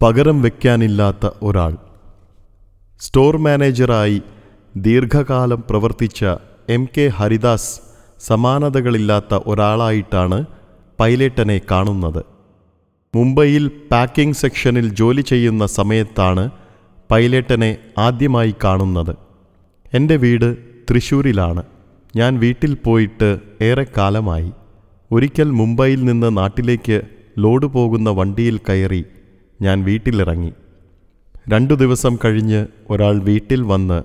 പകരം വയ്ക്കാനില്ലാത്ത ഒരാൾ. സ്റ്റോർ മാനേജറായി ദീർഘകാലം പ്രവർത്തിച്ച എം കെ ഹരിദാസ് സമാനതകളില്ലാത്ത ഒരാളായിട്ടാണ് പൈലറ്റനെ കാണുന്നത്. മുംബൈയിൽ പാക്കിംഗ് സെക്ഷനിൽ ജോലി ചെയ്യുന്ന സമയത്താണ് പൈലറ്റനെ ആദ്യമായി കാണുന്നത്. എന്റെ വീട് തൃശ്ശൂരിലാണ് ഞാൻ വീട്ടിൽ പോയിട്ട് ഏറെക്കാലമായി. ഒരിക്കൽ മുംബൈയിൽ നിന്ന് നാട്ടിലേക്ക് ലോഡ് പോകുന്ന വണ്ടിയിൽ കയറി ഞാൻ വീട്ടിലിറങ്ങി. രണ്ടു ദിവസം കഴിഞ്ഞ് ഒരാൾ വീട്ടിൽ വന്ന്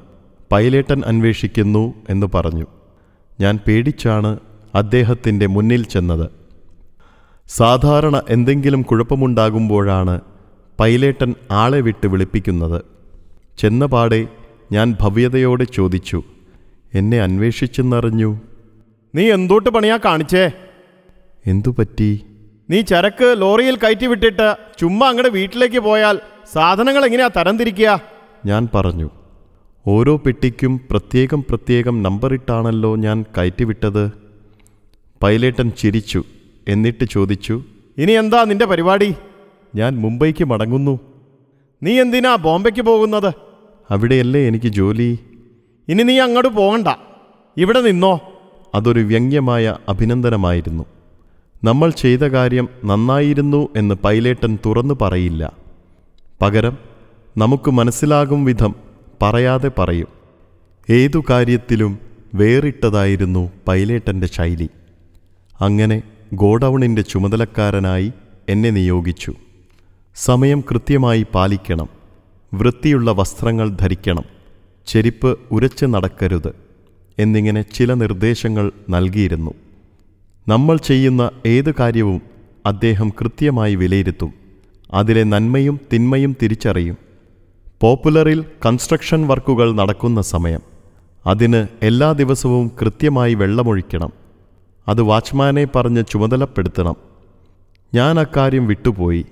പൈലേട്ടൻ അന്വേഷിക്കുന്നു എന്ന് പറഞ്ഞു. ഞാൻ പേടിച്ചാണ് അദ്ദേഹത്തിന്റെ മുന്നിൽ ചെന്നത്. സാധാരണ എന്തെങ്കിലും കുഴപ്പമുണ്ടാകുമ്പോഴാണ് പൈലേട്ടൻ ആളെ വിട്ട് വിളിപ്പിക്കുന്നത്. ചെന്നപാടെ ഞാൻ ഭവ്യതയോടെ ചോദിച്ചു എന്നെ അന്വേഷിച്ചെന്നറിഞ്ഞു? നീ എന്തോട്ട് പണിയാ കാണിച്ചേ? എന്തു പറ്റി നീ ചരക്ക് ലോറിയിൽ കയറ്റി വിട്ടിട്ട് ചുമ്മാ അങ്ങടെ വീട്ടിലേക്ക് പോയാൽ സാധനങ്ങൾ എങ്ങനെയാ തരംതിരിക്കുക ഞാൻ പറഞ്ഞു ഓരോ പെട്ടിക്കും പ്രത്യേകം പ്രത്യേകം നമ്പറിട്ടാണല്ലോ ഞാൻ കയറ്റിവിട്ടത് പൈലേട്ടൻ ചിരിച്ചു എന്നിട്ട് ചോദിച്ചു ഇനി എന്താ നിന്റെ പരിപാടി? ഞാൻ മുംബൈക്ക് മടങ്ങുന്നു. നീ എന്തിനാ ബോംബെക്ക് പോകുന്നത്? അവിടെയല്ലേ എനിക്ക് ജോലി? ഇനി നീ അങ്ങോട്ട് പോകണ്ട. ഇവിടെ നിന്നോ. അതൊരു വ്യംഗ്യമായ അഭിനന്ദനമായിരുന്നു. നമ്മൾ ചെയ്ത കാര്യം നന്നായിരുന്നു എന്ന് പൈലേട്ടൻ തുറന്നു പറയില്ല. പകരം നമുക്ക് മനസ്സിലാകും വിധം പറയാതെ പറയും. ഏതു കാര്യത്തിലും വേറിട്ടതായിരുന്നു പൈലേട്ടന്റെ ശൈലി. അങ്ങനെ ഗോഡൗണിന്റെ ചുമതലക്കാരനായി എന്നെ നിയോഗിച്ചു. സമയം കൃത്യമായി പാലിക്കണം. വൃത്തിയുള്ള വസ്ത്രങ്ങൾ ധരിക്കണം. ചെരിപ്പ് ഉരച്ച് നടക്കരുത് എന്നിങ്ങനെ ചില നിർദ്ദേശങ്ങൾ നൽകിയിരുന്നു. നമ്മൾ ചെയ്യുന്ന ഏത് കാര്യവും അദ്ദേഹം കൃത്യമായി വിലയിരുത്തും. അതിലെ നന്മയും തിന്മയും തിരിച്ചറിയും. പോപ്പുലറിൽ കൺസ്ട്രക്ഷൻ വർക്കുകൾ നടക്കുന്ന സമയം. അതിന് എല്ലാ ദിവസവും കൃത്യമായി വെള്ളമൊഴിക്കണം. അത് വാച്ച്മാനെ പറഞ്ഞ് ചുമതലപ്പെടുത്തണം. ഞാൻ അക്കാര്യം വിട്ടുപോയി.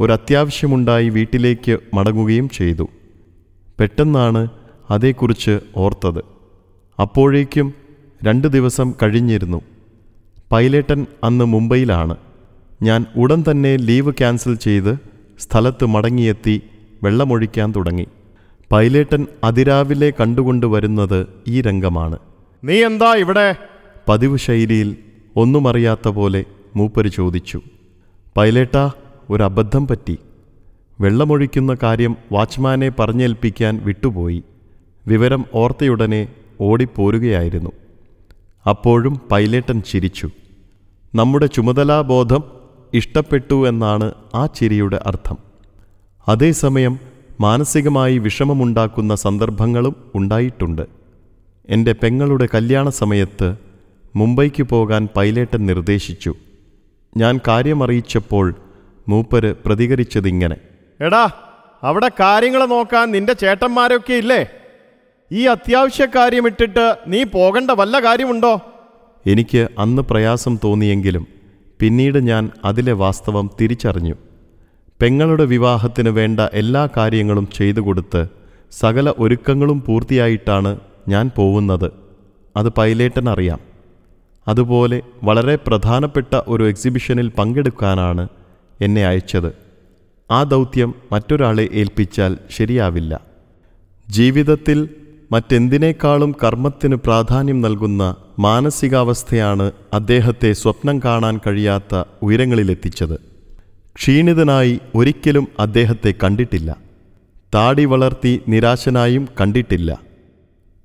ഒരത്യാവശ്യമുണ്ടായി വീട്ടിലേക്ക് മടങ്ങുകയും ചെയ്തു. പെട്ടെന്നാണ് അതേക്കുറിച്ച് ഓർത്തത്. അപ്പോഴേക്കും രണ്ട് ദിവസം കഴിഞ്ഞിരുന്നു. പൈലറ്റൻ അന്ന് മുംബൈയിലാണ്. ഞാൻ ഉടൻ തന്നെ ലീവ് ക്യാൻസൽ ചെയ്ത് സ്ഥലത്ത് മടങ്ങിയെത്തി വെള്ളമൊഴിക്കാൻ തുടങ്ങി. പൈലേട്ടൻ അതിരാവിലെ കണ്ടുകൊണ്ടുവരുന്നത് ഈ രംഗമാണ്. നീ എന്താ ഇവിടെ? പതിവ് ശൈലിയിൽ ഒന്നുമറിയാത്ത പോലെ മൂപ്പര് ചോദിച്ചു. പൈലേട്ടാ ഒരു അബദ്ധം പറ്റി. വെള്ളമൊഴിക്കുന്ന കാര്യം വാച്ച്മാനെ പറഞ്ഞേൽപ്പിക്കാൻ വിട്ടുപോയി. വിവരം ഓർത്തയുടനെ ഓടിപ്പോരുകയായിരുന്നു. അപ്പോഴും പൈലേട്ടൻ ചിരിച്ചു. നമ്മുടെ ചുമതലാബോധം ഇഷ്ടപ്പെട്ടു എന്നാണ് ആ ചിരിയുടെ അർത്ഥം. അതേസമയം മാനസികമായി വിഷമമുണ്ടാക്കുന്ന സന്ദർഭങ്ങളും ഉണ്ടായിട്ടുണ്ട്. എന്റെ പെങ്ങളുടെ കല്യാണ സമയത്ത് മുംബൈക്ക് പോകാൻ പൈലേട്ടൻ നിർദ്ദേശിച്ചു. ഞാൻ കാര്യമറിയിച്ചപ്പോൾ മൂപ്പര് പ്രതികരിച്ചതിങ്ങനെ. എടാ അവിടെ കാര്യങ്ങൾ നോക്കാൻ നിന്റെ ചേട്ടന്മാരൊക്കെ ഇല്ലേ? ഈ അത്യാവശ്യ കാര്യം ഇട്ടിട്ട് നീ പോകേണ്ട വല്ല കാര്യമുണ്ടോ? എനിക്ക് അന്ന് പ്രയാസം തോന്നിയെങ്കിലും പിന്നീട് ഞാൻ അതിലെ വാസ്തവം തിരിച്ചറിഞ്ഞു. പെങ്ങളുടെ വിവാഹത്തിന് വേണ്ട എല്ലാ കാര്യങ്ങളും ചെയ്തു കൊടുത്ത് സകല ഒരുക്കങ്ങളും പൂർത്തിയായിട്ടാണ് ഞാൻ പോകുന്നത് അത് പൈലേട്ടനറിയാം അതുപോലെ വളരെ പ്രധാനപ്പെട്ട ഒരു എക്സിബിഷനിൽ പങ്കെടുക്കാനാണ് എന്നെ അയച്ചത്. ആ ദൗത്യം മറ്റൊരാളെ ഏൽപ്പിച്ചാൽ ശരിയാവില്ല. ജീവിതത്തിൽ മറ്റെന്തിനേക്കാളും കർമ്മത്തിന് പ്രാധാന്യം നൽകുന്ന മാനസികാവസ്ഥയാണ് അദ്ദേഹത്തെ സ്വപ്നം കാണാൻ കഴിയാത്ത ഉയരങ്ങളിലെത്തിച്ചത്. ക്ഷീണിതനായി ഒരിക്കലും അദ്ദേഹത്തെ കണ്ടിട്ടില്ല. താടി വളർത്തി നിരാശനായും കണ്ടിട്ടില്ല.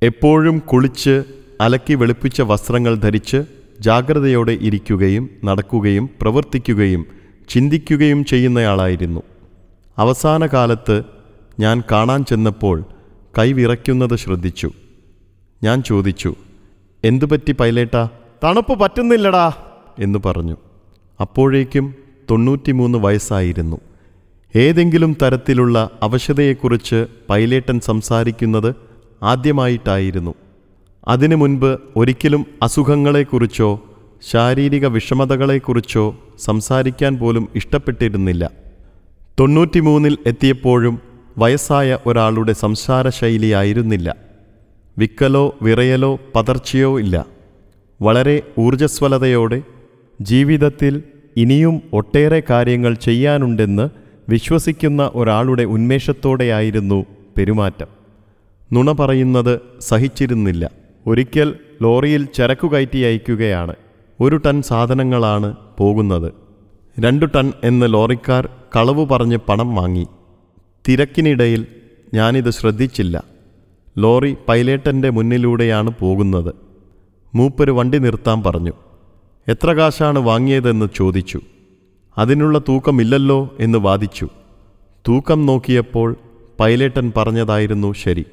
എപ്പോഴും കുളിച്ച് അലക്കി വെളുപ്പിച്ച വസ്ത്രങ്ങൾ ധരിച്ച് ജാഗ്രതയോടെ ഇരിക്കുകയും നടക്കുകയും പ്രവർത്തിക്കുകയും ചിന്തിക്കുകയും ചെയ്യുന്നയാളായിരുന്നു. അവസാന കാലത്ത് ഞാൻ കാണാൻ ചെന്നപ്പോൾ കൈവിറയ്ക്കുന്നത് ശ്രദ്ധിച്ചു. ഞാൻ ചോദിച്ചു എന്തുപറ്റി പൈലേട്ടാ? തണുപ്പ് പറ്റുന്നില്ലടാ എന്ന് പറഞ്ഞു. അപ്പോഴേക്കും തൊണ്ണൂറ്റിമൂന്ന് വയസ്സായിരുന്നു. ഏതെങ്കിലും തരത്തിലുള്ള അവശതയെക്കുറിച്ച് പൈലേട്ടൻ സംസാരിക്കുന്നത് ആദ്യമായിട്ടായിരുന്നു. അതിനു മുൻപ് ഒരിക്കലും അസുഖങ്ങളെക്കുറിച്ചോ ശാരീരിക വിഷമതകളെക്കുറിച്ചോ സംസാരിക്കാൻ പോലും ഇഷ്ടപ്പെട്ടിരുന്നില്ല. തൊണ്ണൂറ്റിമൂന്നിൽ എത്തിയപ്പോഴും വയസ്സായ ഒരാളുടെ സംസാര ശൈലിയായിരുന്നില്ല വിക്കലോ വിറയലോ പതർച്ചയോ ഇല്ല. വളരെ ഊർജസ്വലതയോടെ ജീവിതത്തിൽ ഇനിയും ഒട്ടേറെ കാര്യങ്ങൾ ചെയ്യാനുണ്ടെന്ന് വിശ്വസിക്കുന്ന ഒരാളുടെ ഉന്മേഷത്തോടെയായിരുന്നു പെരുമാറ്റം. നുണ പറയുന്നത് സഹിച്ചിരുന്നില്ല. ഒരിക്കൽ ലോറിയിൽ ചരക്കു കയറ്റി അയക്കുകയാണ്. ഒരു ടൺ സാധനങ്ങളാണ് പോകുന്നത്. രണ്ടു ടൺ എന്ന് ലോറിക്കാർ കളവ് പറഞ്ഞ് പണം വാങ്ങി. തിരക്കിനിടയിൽ ഞാനിത് ശ്രദ്ധിച്ചില്ല. ലോറി പൈലേട്ടന്റെ മുന്നിലൂടെയാണ് പോകുന്നത്. മൂപ്പര് വണ്ടി നിർത്താൻ പറഞ്ഞു. എത്ര കാശാണ് വാങ്ങിയതെന്ന് ചോദിച്ചു. അതിനുള്ള തൂക്കമില്ലല്ലോ എന്ന് വാദിച്ചു. തൂക്കം നോക്കിയപ്പോൾ പൈലേട്ടൻ പറഞ്ഞതായിരുന്നു ശരി.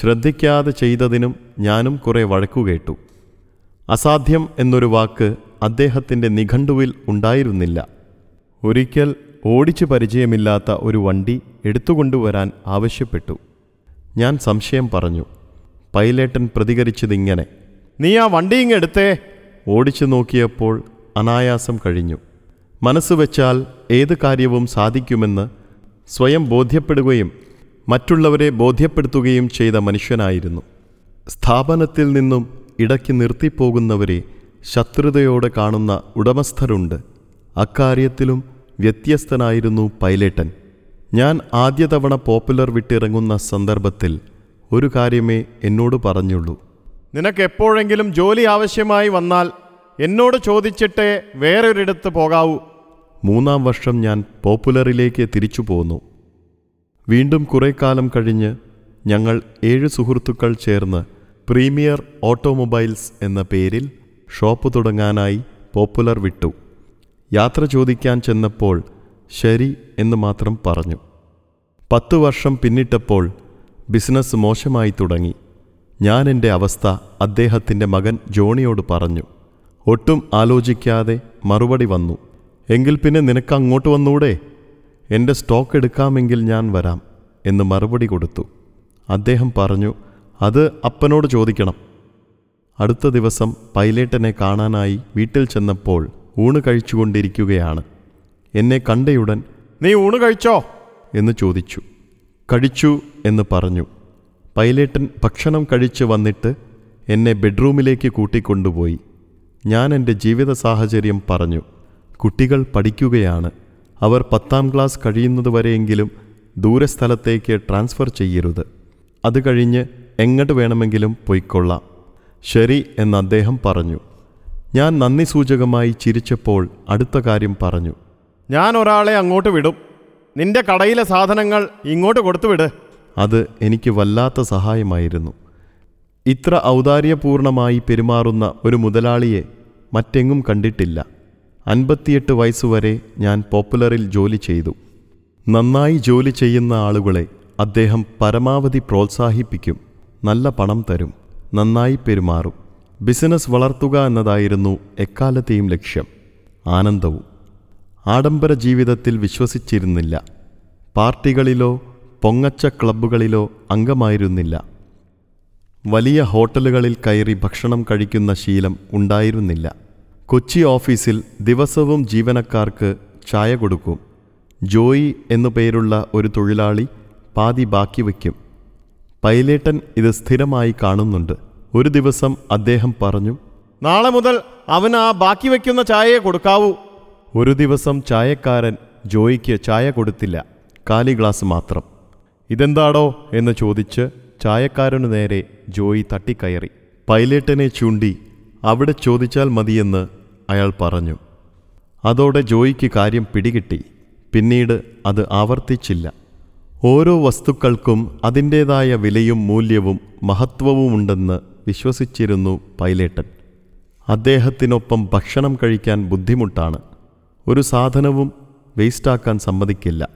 ശ്രദ്ധിക്കാതെ ചെയ്തതിനും ഞാനും കുറേ വഴക്കുകേട്ടു അസാധ്യം എന്നൊരു വാക്ക് അദ്ദേഹത്തിന്റെ നിഘണ്ടുവിൽ ഉണ്ടായിരുന്നില്ല. ഒരിക്കൽ ഓടിച്ചു പരിചയമില്ലാത്ത ഒരു വണ്ടി എടുത്തുകൊണ്ടുവരാൻ ആവശ്യപ്പെട്ടു. ഞാൻ സംശയം പറഞ്ഞു പൈലേട്ടൻ പ്രതികരിച്ചതിങ്ങനെ നീ ആ വണ്ടി ഇങ്ങ് എടുത്തേ. ഓടിച്ചു നോക്കിയപ്പോൾ അനായാസം കഴിഞ്ഞു. മനസ്സ് വെച്ചാൽ ഏത് കാര്യവും സാധിക്കുമെന്ന് സ്വയം ബോധ്യപ്പെടുകയും മറ്റുള്ളവരെ ബോധ്യപ്പെടുത്തുകയും ചെയ്ത മനുഷ്യനായിരുന്നു. സ്ഥാപനത്തിൽ നിന്നും ഇടയ്ക്ക് നിർത്തിപ്പോകുന്നവരെ ശത്രുതയോടെ കാണുന്ന ഉടമസ്ഥരുണ്ട്. അക്കാര്യത്തിലും വ്യത്യസ്തനായിരുന്നു പൈലേട്ടൻ. ഞാൻ ആദ്യ തവണ പോപ്പുലർ വിട്ടിറങ്ങുന്ന സന്ദർഭത്തിൽ ഒരു കാര്യമേ എന്നോട് പറഞ്ഞുള്ളൂ. നിനക്ക് എപ്പോഴെങ്കിലും ജോലി ആവശ്യമായി വന്നാൽ എന്നോട് ചോദിച്ചിട്ടേ വേറൊരിടത്ത് പോകാവൂ. മൂന്നാം വർഷം ഞാൻ പോപ്പുലറിലേക്ക് തിരിച്ചു പോന്നു. വീണ്ടും കുറേ കാലം കഴിഞ്ഞ് ഞങ്ങൾ ഏഴ് സുഹൃത്തുക്കൾ ചേർന്ന് പ്രീമിയർ ഓട്ടോമൊബൈൽസ് എന്ന പേരിൽ ഷോപ്പ് തുടങ്ങാനായി പോപ്പുലർ വിട്ടു. യാത്ര ചോദിക്കാൻ ചെന്നപ്പോൾ ശരി എന്ന് മാത്രം പറഞ്ഞു. പത്തു വർഷം പിന്നിട്ടപ്പോൾ ബിസിനസ് മോശമായി തുടങ്ങി. ഞാൻ എന്റെ അവസ്ഥ അദ്ദേഹത്തിന്റെ മകൻ ജോണിയോട് പറഞ്ഞു. ഒട്ടും ആലോചിക്കാതെ മറുപടി വന്നു. എങ്കിൽ പിന്നെ നിനക്ക് അങ്ങോട്ട് വന്നൂടെ? എന്റെ സ്റ്റോക്ക് എടുക്കാമെങ്കിൽ ഞാൻ വരാം എന്ന് മറുപടി കൊടുത്തു. അദ്ദേഹം പറഞ്ഞു അത് അപ്പനോട് ചോദിക്കണം. അടുത്ത ദിവസം പൈലേട്ടനെ കാണാനായി വീട്ടിൽ ചെന്നപ്പോൾ ഊണ് കഴിച്ചുകൊണ്ടിരിക്കുകയാണ്. എന്നെ കണ്ടയുടൻ നീ ഊണ് കഴിച്ചോ? എന്ന് ചോദിച്ചു. കഴിച്ചു എന്ന് പറഞ്ഞു. പൈലേട്ടൻ ഭക്ഷണം കഴിച്ച് വന്നിട്ട് എന്നെ ബെഡ്റൂമിലേക്ക് കൂട്ടിക്കൊണ്ടുപോയി. ഞാൻ എന്റെ ജീവിത സാഹചര്യം പറഞ്ഞു. കുട്ടികൾ പഠിക്കുകയാണ്. അവർ പത്താം ക്ലാസ് കഴിയുന്നതുവരെയെങ്കിലും ദൂരസ്ഥലത്തേക്ക് ട്രാൻസ്ഫർ ചെയ്യരുത്. അത് കഴിഞ്ഞ് എങ്ങോട്ട് വേണമെങ്കിലും പൊയ്ക്കൊള്ളാം. ശരി എന്ന് അദ്ദേഹം പറഞ്ഞു. ഞാൻ നന്ദി സൂചകമായി ചിരിച്ചപ്പോൾ അടുത്ത കാര്യം പറഞ്ഞു. ഞാൻ ഒരാളെ അങ്ങോട്ട് വിടും. നിന്റെ കടയിലെ സാധനങ്ങൾ ഇങ്ങോട്ട് കൊടുത്തുവിട്. അത് എനിക്ക് വല്ലാത്ത സഹായമായിരുന്നു. ഇത്ര ഔദാര്യപൂർണമായി പെരുമാറുന്ന ഒരു മുതലാളിയെ മറ്റെങ്ങും കണ്ടിട്ടില്ല. അൻപത്തിയെട്ട് വയസ്സുവരെ ഞാൻ പോപ്പുലറിൽ ജോലി ചെയ്തു. നന്നായി ജോലി ചെയ്യുന്ന ആളുകളെ അദ്ദേഹം പരമാവധി പ്രോത്സാഹിപ്പിക്കും. നല്ല പണം തരും. നന്നായി പെരുമാറും. ബിസിനസ് വളർത്തുക എന്നതായിരുന്നു എക്കാലത്തെയും ലക്ഷ്യം. ആനന്ദവും. ആഡംബര ജീവിതത്തിൽ വിശ്വസിച്ചിരുന്നില്ല. പാർട്ടികളിലോ പൊങ്ങച്ച ക്ലബ്ബുകളിലോ അംഗമായിരുന്നില്ല. വലിയ ഹോട്ടലുകളിൽ കയറി ഭക്ഷണം കഴിക്കുന്ന ശീലം ഉണ്ടായിരുന്നില്ല. കൊച്ചി ഓഫീസിൽ ദിവസവും ജീവനക്കാർക്ക് ചായ കൊടുക്കും. ജോയി എന്നു പേരുള്ള ഒരു തൊഴിലാളി പാതി ബാക്കി വയ്ക്കും. പൈലേട്ടൻ ഇത് സ്ഥിരമായി കാണുന്നുണ്ട്. ഒരു ദിവസം അദ്ദേഹം പറഞ്ഞു നാളെ മുതൽ അവന് ആ ബാക്കി വയ്ക്കുന്ന ചായയെ കൊടുക്കാവൂ. ഒരു ദിവസം ചായക്കാരൻ ജോയിക്ക് ചായ കൊടുത്തില്ല കാലി ഗ്ലാസ് മാത്രം. ഇതെന്താടോ? എന്ന് ചോദിച്ച് ചായക്കാരനു നേരെ ജോയി തട്ടിക്കയറി. പൈലറ്റിനെ ചൂണ്ടി അവിടെ ചോദിച്ചാൽ മതിയെന്ന് അയാൾ പറഞ്ഞു. അതോടെ ജോയിക്ക് കാര്യം പിടികിട്ടി പിന്നീട് അത് ആവർത്തിച്ചില്ല. ഓരോ വസ്തുക്കൾക്കും അതിന്റേതായ വിലയും മൂല്യവും മഹത്വവുമുണ്ടെന്ന് വിശ്വസിച്ചിരുന്നു പൈലേട്ടൻ. അദ്ദേഹത്തിനൊപ്പം ഭക്ഷണം കഴിക്കാൻ ബുദ്ധിമുട്ടാണ്. ഒരു സാധനവും വേസ്റ്റാക്കാൻ സമ്മതിക്കില്ല.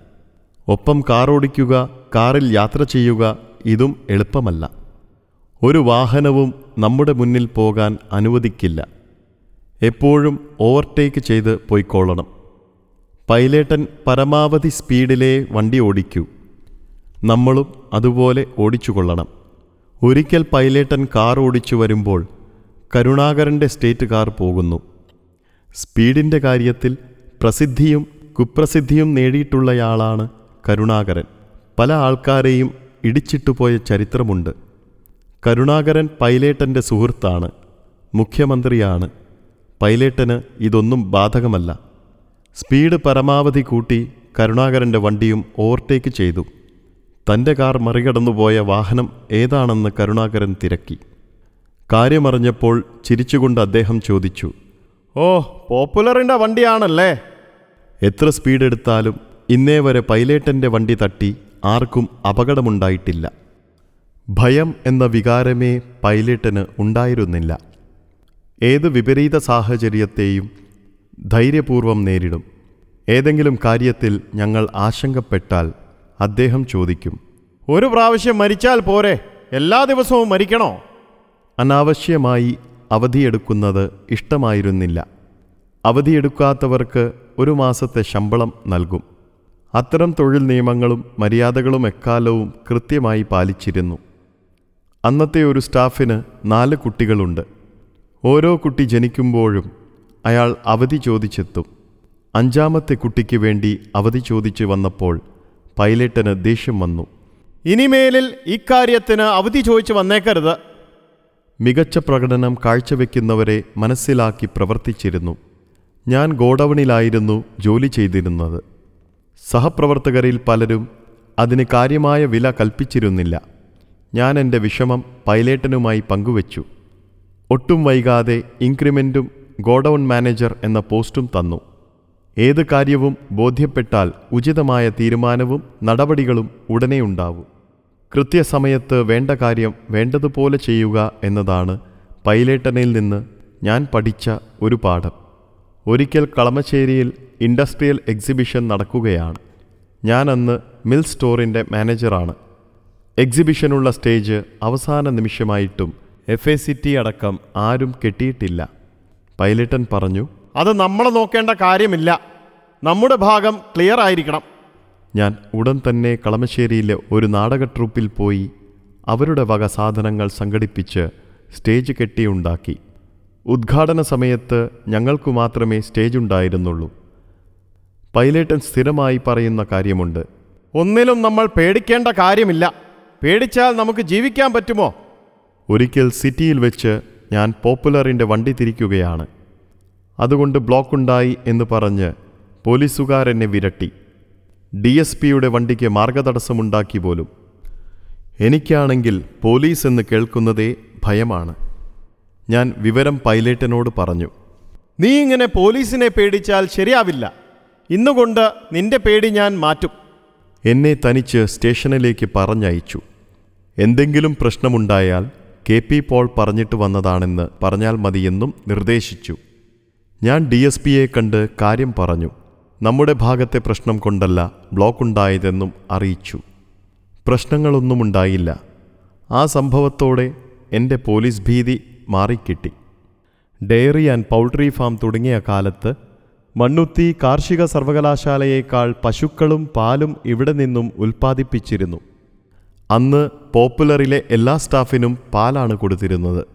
ഒപ്പം കാറോടിക്കുക കാറിൽ യാത്ര ചെയ്യുക ഇതും എളുപ്പമല്ല. ഒരു വാഹനവും നമ്മുടെ മുന്നിൽ പോകാൻ അനുവദിക്കില്ല. എപ്പോഴും ഓവർടേക്ക് ചെയ്ത് പോയിക്കൊള്ളണം. പൈലേട്ടൻ പരമാവധി സ്പീഡിലേ വണ്ടി ഓടിക്കൂ. നമ്മളും അതുപോലെ ഓടിച്ചുകൊള്ളണം. ഒരിക്കൽ പൈലേട്ടൻ കാർ ഓടിച്ചു വരുമ്പോൾ കരുണാകരന്റെ സ്റ്റേറ്റ് കാർ പോകുന്നു. സ്പീഡിന്റെ കാര്യത്തിൽ പ്രസിദ്ധിയും കുപ്രസിദ്ധിയും നേടിയിട്ടുള്ളയാളാണ് കരുണാകരൻ. പല ആൾക്കാരെയും ഇടിച്ചിട്ടുപോയ ചരിത്രമുണ്ട്. കരുണാകരൻ പൈലേട്ടന്റെ സുഹൃത്താണ് മുഖ്യമന്ത്രിയാണ്. പൈലേട്ടന് ഇതൊന്നും ബാധകമല്ല. സ്പീഡ് പരമാവധി കൂട്ടി കരുണാകരന്റെ വണ്ടിയും ഓവർടേക്ക് ചെയ്തു. തന്റെ കാർ മറികടന്നുപോയ വാഹനം ഏതാണെന്ന് കരുണാകരൻ തിരക്കി. കാര്യമറിഞ്ഞപ്പോൾ ചിരിച്ചുകൊണ്ട് അദ്ദേഹം ചോദിച്ചു ഓ പോപ്പുലറിന്റെ വണ്ടിയാണല്ലേ? എത്ര സ്പീഡ് എടുത്താലും ഇന്നേ വരെ പൈലേട്ടന്റെ വണ്ടി തട്ടി ആർക്കും അപകടമുണ്ടായിട്ടില്ല. ഭയം എന്ന വികാരമേ പൈലറ്റിന് ഉണ്ടായിരുന്നില്ല. ഏത് വിപരീത സാഹചര്യത്തെയും ധൈര്യപൂർവം നേരിടും. ഏതെങ്കിലും കാര്യത്തിൽ ഞങ്ങൾ ആശങ്കപ്പെട്ടാൽ അദ്ദേഹം ചോദിക്കും ഒരു പ്രാവശ്യം മരിച്ചാൽ പോരെ? എല്ലാ ദിവസവും മരിക്കണോ? അനാവശ്യമായി അവധിയെടുക്കുന്നത് ഇഷ്ടമായിരുന്നില്ല. അവധിയെടുക്കാത്തവർക്ക് ഒരു മാസത്തെ ശമ്പളം നൽകും. അത്തരം തൊഴിൽ നിയമങ്ങളും മര്യാദകളും എക്കാലവും കൃത്യമായി പാലിച്ചിരുന്നു. അന്നത്തെ ഒരു സ്റ്റാഫിന് നാല് കുട്ടികളുണ്ട്. ഓരോ കുട്ടി ജനിക്കുമ്പോഴും അയാൾ അവധി ചോദിച്ചെത്തും. അഞ്ചാമത്തെ കുട്ടിക്ക് വേണ്ടി അവധി ചോദിച്ചു വന്നപ്പോൾ പൈലറ്റിന് ദേഷ്യം വന്നു. ഇനിമേലിൽ ഇക്കാര്യത്തിന് അവധി ചോദിച്ചു വന്നേക്കരുത്. മികച്ച പ്രകടനം കാഴ്ചവെക്കുന്നവരെ മനസ്സിലാക്കി പ്രവർത്തിച്ചിരുന്നു. ഞാൻ ഗോഡൌണിലായിരുന്നു ജോലി ചെയ്തിരുന്നത്. സഹപ്രവർത്തകരിൽ പലരും അതിന് കാര്യമായ വില കൽപ്പിച്ചിരുന്നില്ല. ഞാൻ എന്റെ വിഷമം പൈലറ്റിനുമായി പങ്കുവച്ചു. ഒട്ടും വൈകാതെ ഇൻക്രിമെന്റും ഗോഡൌൺ മാനേജർ എന്ന പോസ്റ്റും തന്നു. ഏത് കാര്യവും ബോധ്യപ്പെട്ടാൽ ഉചിതമായ തീരുമാനവും നടപടികളും ഉടനെ ഉണ്ടാവും. കൃത്യസമയത്ത് വേണ്ട കാര്യം വേണ്ടതുപോലെ ചെയ്യുക എന്നതാണ് പൈലേട്ടനിൽ നിന്ന് ഞാൻ പഠിച്ച ഒരു പാഠം. ഒരിക്കൽ കളമശ്ശേരിയിൽ ഇൻഡസ്ട്രിയൽ എക്സിബിഷൻ നടക്കുകയാണ്. ഞാൻ അന്ന് മിൽ സ്റ്റോറിന്റെ മാനേജറാണ്. എക്സിബിഷനുള്ള സ്റ്റേജ് അവസാന നിമിഷമായിട്ടും എഫ് എ സി ടി അടക്കം ആരും കെട്ടിയിട്ടില്ല. പൈലറ്റൻ പറഞ്ഞു അത് നമ്മൾ നോക്കേണ്ട കാര്യമില്ല. നമ്മുടെ ഭാഗം ക്ലിയർ ആയിരിക്കണം. ഞാൻ ഉടൻ തന്നെ കളമശ്ശേരിയിലെ ഒരു നാടക ട്രൂപ്പിൽ പോയി അവരുടെ വക സാധനങ്ങൾ സംഘടിപ്പിച്ച് സ്റ്റേജ് കെട്ടിയുണ്ടാക്കി. ഉദ്ഘാടന സമയത്ത് ഞങ്ങൾക്ക് മാത്രമേ സ്റ്റേജ് ഉണ്ടായിരുന്നുള്ളൂ. പൈലറ്റൻ സ്ഥിരമായി പറയുന്ന കാര്യമുണ്ട്. ഒന്നിലും നമ്മൾ പേടിക്കേണ്ട കാര്യമില്ല. പേടിച്ചാൽ നമുക്ക് ജീവിക്കാൻ പറ്റുമോ? ഒരിക്കൽ സിറ്റിയിൽ വെച്ച് ഞാൻ പോപ്പുലറിന്റെ വണ്ടി തിരിക്കുകയാണ്. അതുകൊണ്ട് ബ്ലോക്കുണ്ടായി എന്ന് പറഞ്ഞ് പോലീസുകാരെന്നെ വിരട്ടി. ഡി എസ് പിയുടെ വണ്ടിക്ക് മാർഗതടസ്സമുണ്ടാക്കി പോലും. എനിക്കാണെങ്കിൽ പോലീസ് എന്ന് കേൾക്കുന്നതേ ഭയമാണ്. ഞാൻ വിവരം പൈലറ്റിനോട് പറഞ്ഞു. നീ ഇങ്ങനെ പോലീസിനെ പേടിച്ചാൽ ശരിയാവില്ല. ഇന്നുകൊണ്ട് നിന്റെ പേടി ഞാൻ മാറ്റും. എന്നെ തനിച്ച് സ്റ്റേഷനിലേക്ക് പറഞ്ഞയച്ചു. എന്തെങ്കിലും പ്രശ്നമുണ്ടായാൽ കെ പി പോൾ പറഞ്ഞിട്ട് വന്നതാണെന്ന് പറഞ്ഞാൽ മതിയെന്നും നിർദ്ദേശിച്ചു. ഞാൻ ഡി എസ് പിയെ കണ്ട് കാര്യം പറഞ്ഞു. നമ്മുടെ ഭാഗത്തെ പ്രശ്നം കൊണ്ടല്ല ബ്ലോക്ക് ഉണ്ടായതെന്നും അറിയിച്ചു. പ്രശ്നങ്ങളൊന്നും ഉണ്ടായില്ല. ആ സംഭവത്തോടെ എന്റെ പോലീസ് ഭീതി മാറിക്കിട്ടി. ഡെയറി ആൻഡ് പൗൾട്രി ഫാം തുടങ്ങിയ കാലത്ത് മണ്ണുത്തി കാർഷിക സർവകലാശാലയേക്കാൾ പശുക്കളും പാലും ഇവിടെ നിന്നും ഉൽപ്പാദിപ്പിച്ചിരുന്നു. അന്ന് പോപ്പുലറിലെ എല്ലാ സ്റ്റാഫിനും പാലാണ് കൊടുത്തിരുന്നത്.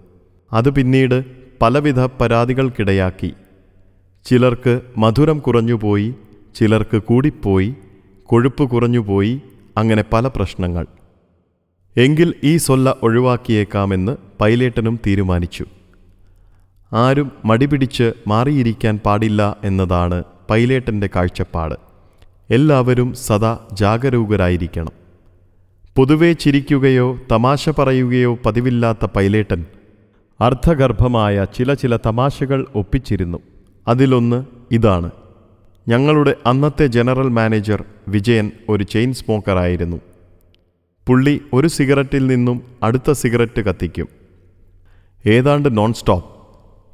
അത് പിന്നീട് പലവിധ പരാതികൾക്കിടയാക്കി. ചിലർക്ക് മധുരം കുറഞ്ഞുപോയി ചിലർക്ക് കൂടിപ്പോയി കൊഴുപ്പ് കുറഞ്ഞുപോയി അങ്ങനെ പല പ്രശ്നങ്ങൾ. എങ്കിൽ ഈ സൊല്ല ഒഴിവാക്കിയേക്കാമെന്ന് പൈലേട്ടനും തീരുമാനിച്ചു. ആരും മടിപിടിച്ച് മാറിയിരിക്കാൻ പാടില്ല എന്നതാണ് പൈലേട്ടന്റെ കാഴ്ചപ്പാട്. എല്ലാവരും സദാ ജാഗരൂകരായിരിക്കണം. പൊതുവെ ചിരിക്കുകയോ തമാശ പറയുകയോ പതിവില്ലാത്ത പൈലേട്ടൻ അർദ്ധഗർഭമായ ചില ചില തമാശകൾ ഒപ്പിച്ചിരുന്നു. അതിലൊന്ന് ഇതാണ്. ഞങ്ങളുടെ അന്നത്തെ ജനറൽ മാനേജർ വിജയൻ ഒരു ചെയിൻ സ്മോക്കറായിരുന്നു. പുള്ളി ഒരു സിഗരറ്റിൽ നിന്നും അടുത്ത സിഗരറ്റ് കത്തിക്കും. ഏതാണ്ട് നോൺ സ്റ്റോപ്പ്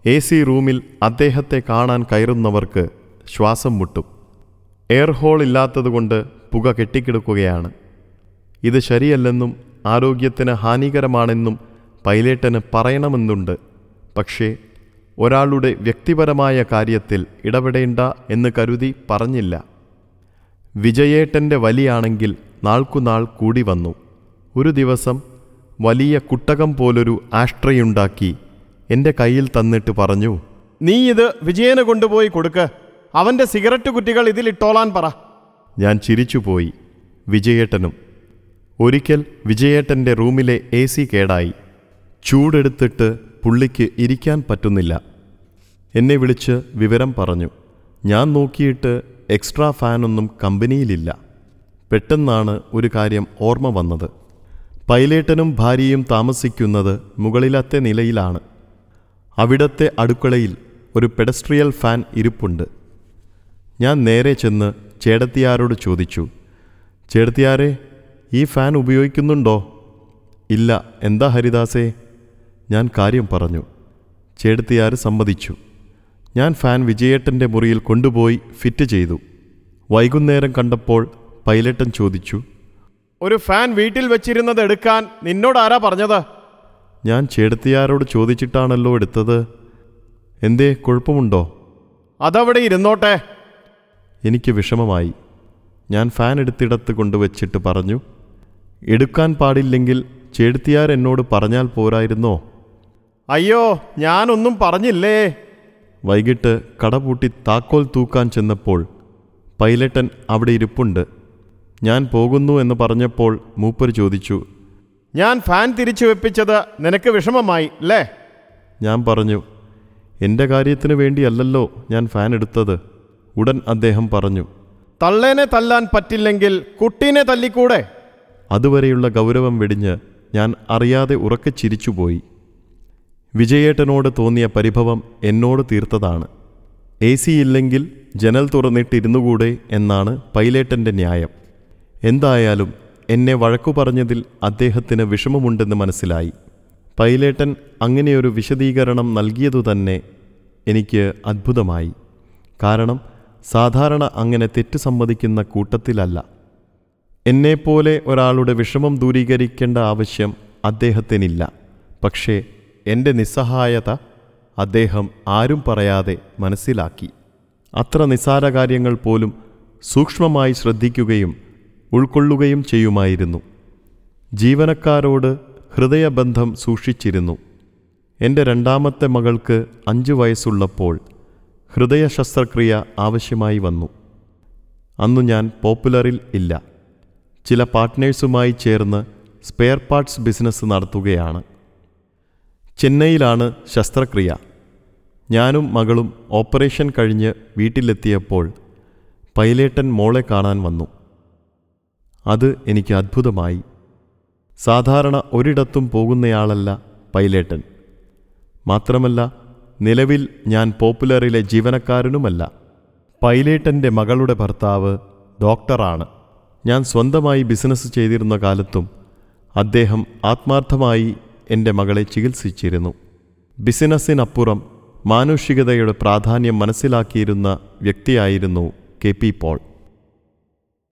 എ സി റൂമിൽ അദ്ദേഹത്തെ കാണാൻ കയറുന്നവർക്ക് ശ്വാസം മുട്ടും. എയർ ഹോൾ ഇല്ലാത്തതുകൊണ്ട് പുക കെട്ടിക്കിടക്കുകയാണ്. ഇത് ശരിയല്ലെന്നും ആരോഗ്യത്തിന് ഹാനികരമാണെന്നും പൈലേട്ടന് പറയണമെന്നുണ്ട്. പക്ഷേ ഒരാളുടെ വ്യക്തിപരമായ കാര്യത്തിൽ ഇടപെടേണ്ട എന്ന് കരുതി പറഞ്ഞില്ല. വിജയേട്ടന്റെ വലിയാണെങ്കിൽ നാൾക്കുനാൾ കൂടി വന്നു. ഒരു ദിവസം വലിയ കുട്ടകം പോലൊരു ആഷ്ട്രയുണ്ടാക്കി എന്റെ കയ്യിൽ തന്നിട്ട് പറഞ്ഞു നീ ഇത് വിജയന് കൊണ്ടുപോയി കൊടുക്ക്. അവന്റെ സിഗരറ്റ് കുറ്റികൾ ഇതിലിട്ടോളാൻ പറ. ഞാൻ ചിരിച്ചുപോയി വിജയേട്ടനും. ഒരിക്കൽ വിജയേട്ടന്റെ റൂമിലെ എ സി കേടായി. ചൂടെടുത്തിട്ട് പുള്ളിക്ക് ഇരിക്കാൻ പറ്റുന്നില്ല. എന്നെ വിളിച്ച് വിവരം പറഞ്ഞു. ഞാൻ നോക്കിയിട്ട് എക്സ്ട്രാ ഫാനൊന്നും കമ്പനിയിലില്ല. പെട്ടെന്നാണ് ഒരു കാര്യം ഓർമ്മ വന്നത്. പൈലേട്ടനും ഭാര്യയും താമസിക്കുന്നത് മുകളിലത്തെ നിലയിലാണ്. അവിടത്തെ അടുക്കളയിൽ ഒരു പെഡസ്ട്രിയൽ ഫാൻ ഇരിപ്പുണ്ട്. ഞാൻ നേരെ ചെന്ന് ചേടത്തിയാരോട് ചോദിച്ചു ചേടത്തിയാരെ ഈ ഫാൻ ഉപയോഗിക്കുന്നുണ്ടോ? ഇല്ല എന്താ ഹരിദാസേ? ഞാൻ കാര്യം പറഞ്ഞു. ചേടത്തിയാർ സമ്മതിച്ചു. ഞാൻ ഫാൻ വിജയേട്ടന്റെ മുറിയിൽ കൊണ്ടുപോയി ഫിറ്റ് ചെയ്തു. വൈകുന്നേരം കണ്ടപ്പോൾ പൈലറ്റൻ ചോദിച്ചു ഒരു ഫാൻ വീട്ടിൽ വെച്ചിരുന്നത് എടുക്കാൻ നിന്നോട് ആരാ പറഞ്ഞത്? ഞാൻ ചേടത്തിയാരോട് ചോദിച്ചിട്ടാണല്ലോ എടുത്തത്. എന്തേ കുഴപ്പമുണ്ടോ? അതവിടെ ഇരുന്നോട്ടെ. എനിക്ക് വിഷമമായി. ഞാൻ ഫാൻ എടുത്തിടത്ത് കൊണ്ടുവച്ചിട്ട് പറഞ്ഞു എടുക്കാൻ പാടില്ലെങ്കിൽ ചേടത്തിയാർ എന്നോട് പറഞ്ഞാൽ പോരായിരുന്നോ? അയ്യോ ഞാനൊന്നും പറഞ്ഞില്ലേ? വൈകിട്ട് കടപൂട്ടി താക്കോൽ തൂക്കാൻ ചെന്നപ്പോൾ പൈലറ്റൻ അവിടെ ഇരിപ്പുണ്ട്. ഞാൻ പോകുന്നു എന്ന് പറഞ്ഞപ്പോൾ മൂപ്പർ ചോദിച്ചു ഞാൻ ഫാൻ തിരിച്ചു വെപ്പിച്ചത് നിനക്ക് വിഷമമായി അല്ലേ ഞാൻ പറഞ്ഞു എന്റെ കാര്യത്തിന് വേണ്ടിയല്ലല്ലോ ഞാൻ ഫാൻ എടുത്തത് ഉടൻ അദ്ദേഹം പറഞ്ഞു. തള്ളേനെ തല്ലാൻ പറ്റില്ലെങ്കിൽ കുട്ടീനെ തല്ലിക്കൂടെ? അതുവരെയുള്ള ഗൗരവം വെടിഞ്ഞ് ഞാൻ അറിയാതെ ഉറക്കെ ചിരിച്ചുപോയി. വിജയേട്ടനോട് തോന്നിയ പരിഭവം എന്നോട് തീർത്തതാണ്. എ സി ഇല്ലെങ്കിൽ ജനൽ തുറന്നിട്ടിരുന്നുകൂടെ എന്നാണ് പൈലേട്ടന്റെ ന്യായം. എന്തായാലും എന്നെ വഴക്കു പറഞ്ഞതിൽ അദ്ദേഹത്തിന് വിഷമമുണ്ടെന്ന് മനസ്സിലായി. പൈലേട്ടൻ അങ്ങനെയൊരു വിശദീകരണം നൽകിയതുതന്നെ എനിക്ക് അത്ഭുതമായി. കാരണം സാധാരണ അങ്ങനെ തെറ്റ് സമ്മതിക്കുന്ന കൂട്ടത്തിലല്ല. എന്നെപ്പോലെ ഒരാളുടെ വിഷമം ദൂരീകരിക്കേണ്ട ആവശ്യം അദ്ദേഹത്തിനില്ല. പക്ഷേ എന്റെ നിസ്സഹായത അദ്ദേഹം ആരും പറയാതെ മനസ്സിലാക്കി. അത്ര നിസ്സാര കാര്യങ്ങൾ പോലും സൂക്ഷ്മമായി ശ്രദ്ധിക്കുകയും ഉൾക്കൊള്ളുകയും ചെയ്യുമായിരുന്നു. ജീവനക്കാരോട് ഹൃദയബന്ധം സൂക്ഷിച്ചിരുന്നു. എന്റെ രണ്ടാമത്തെ മകൾക്ക് അഞ്ചു വയസ്സുള്ളപ്പോൾ ഹൃദയ ശസ്ത്രക്രിയ ആവശ്യമായി വന്നു. അന്നു ഞാൻ പോപ്പുലറിൽ ഇല്ല. ചില പാർട്ട്നേഴ്സുമായി ചേർന്ന് സ്പെയർ പാർട്സ് ബിസിനസ് നടത്തുകയാണ്. ചെന്നൈയിലാണ് ശസ്ത്രക്രിയ. ഞാനും മകളും ഓപ്പറേഷൻ കഴിഞ്ഞ് വീട്ടിലെത്തിയപ്പോൾ പൈലേട്ടൻ മോളെ കാണാൻ വന്നു. അത് എനിക്ക് അത്ഭുതമായി. സാധാരണ ഒരിടത്തും പോകുന്നയാളല്ല പൈലേട്ടൻ. മാത്രമല്ല നിലവിൽ ഞാൻ പോപ്പുലറിലെ ജീവനക്കാരനുമല്ല. പൈലേട്ടന്റെ മകളുടെ ഭർത്താവ് ഡോക്ടറാണ്. ഞാൻ സ്വന്തമായി ബിസിനസ് ചെയ്തിരുന്ന കാലത്തും അദ്ദേഹം ആത്മാർത്ഥമായി എന്റെ മകളെ ചികിത്സിച്ചിരുന്നു. ബിസിനസ്സിനപ്പുറം മാനുഷികതയുടെ പ്രാധാന്യം മനസ്സിലാക്കിയിരുന്ന വ്യക്തിയായിരുന്നു കെ പി പോൾ.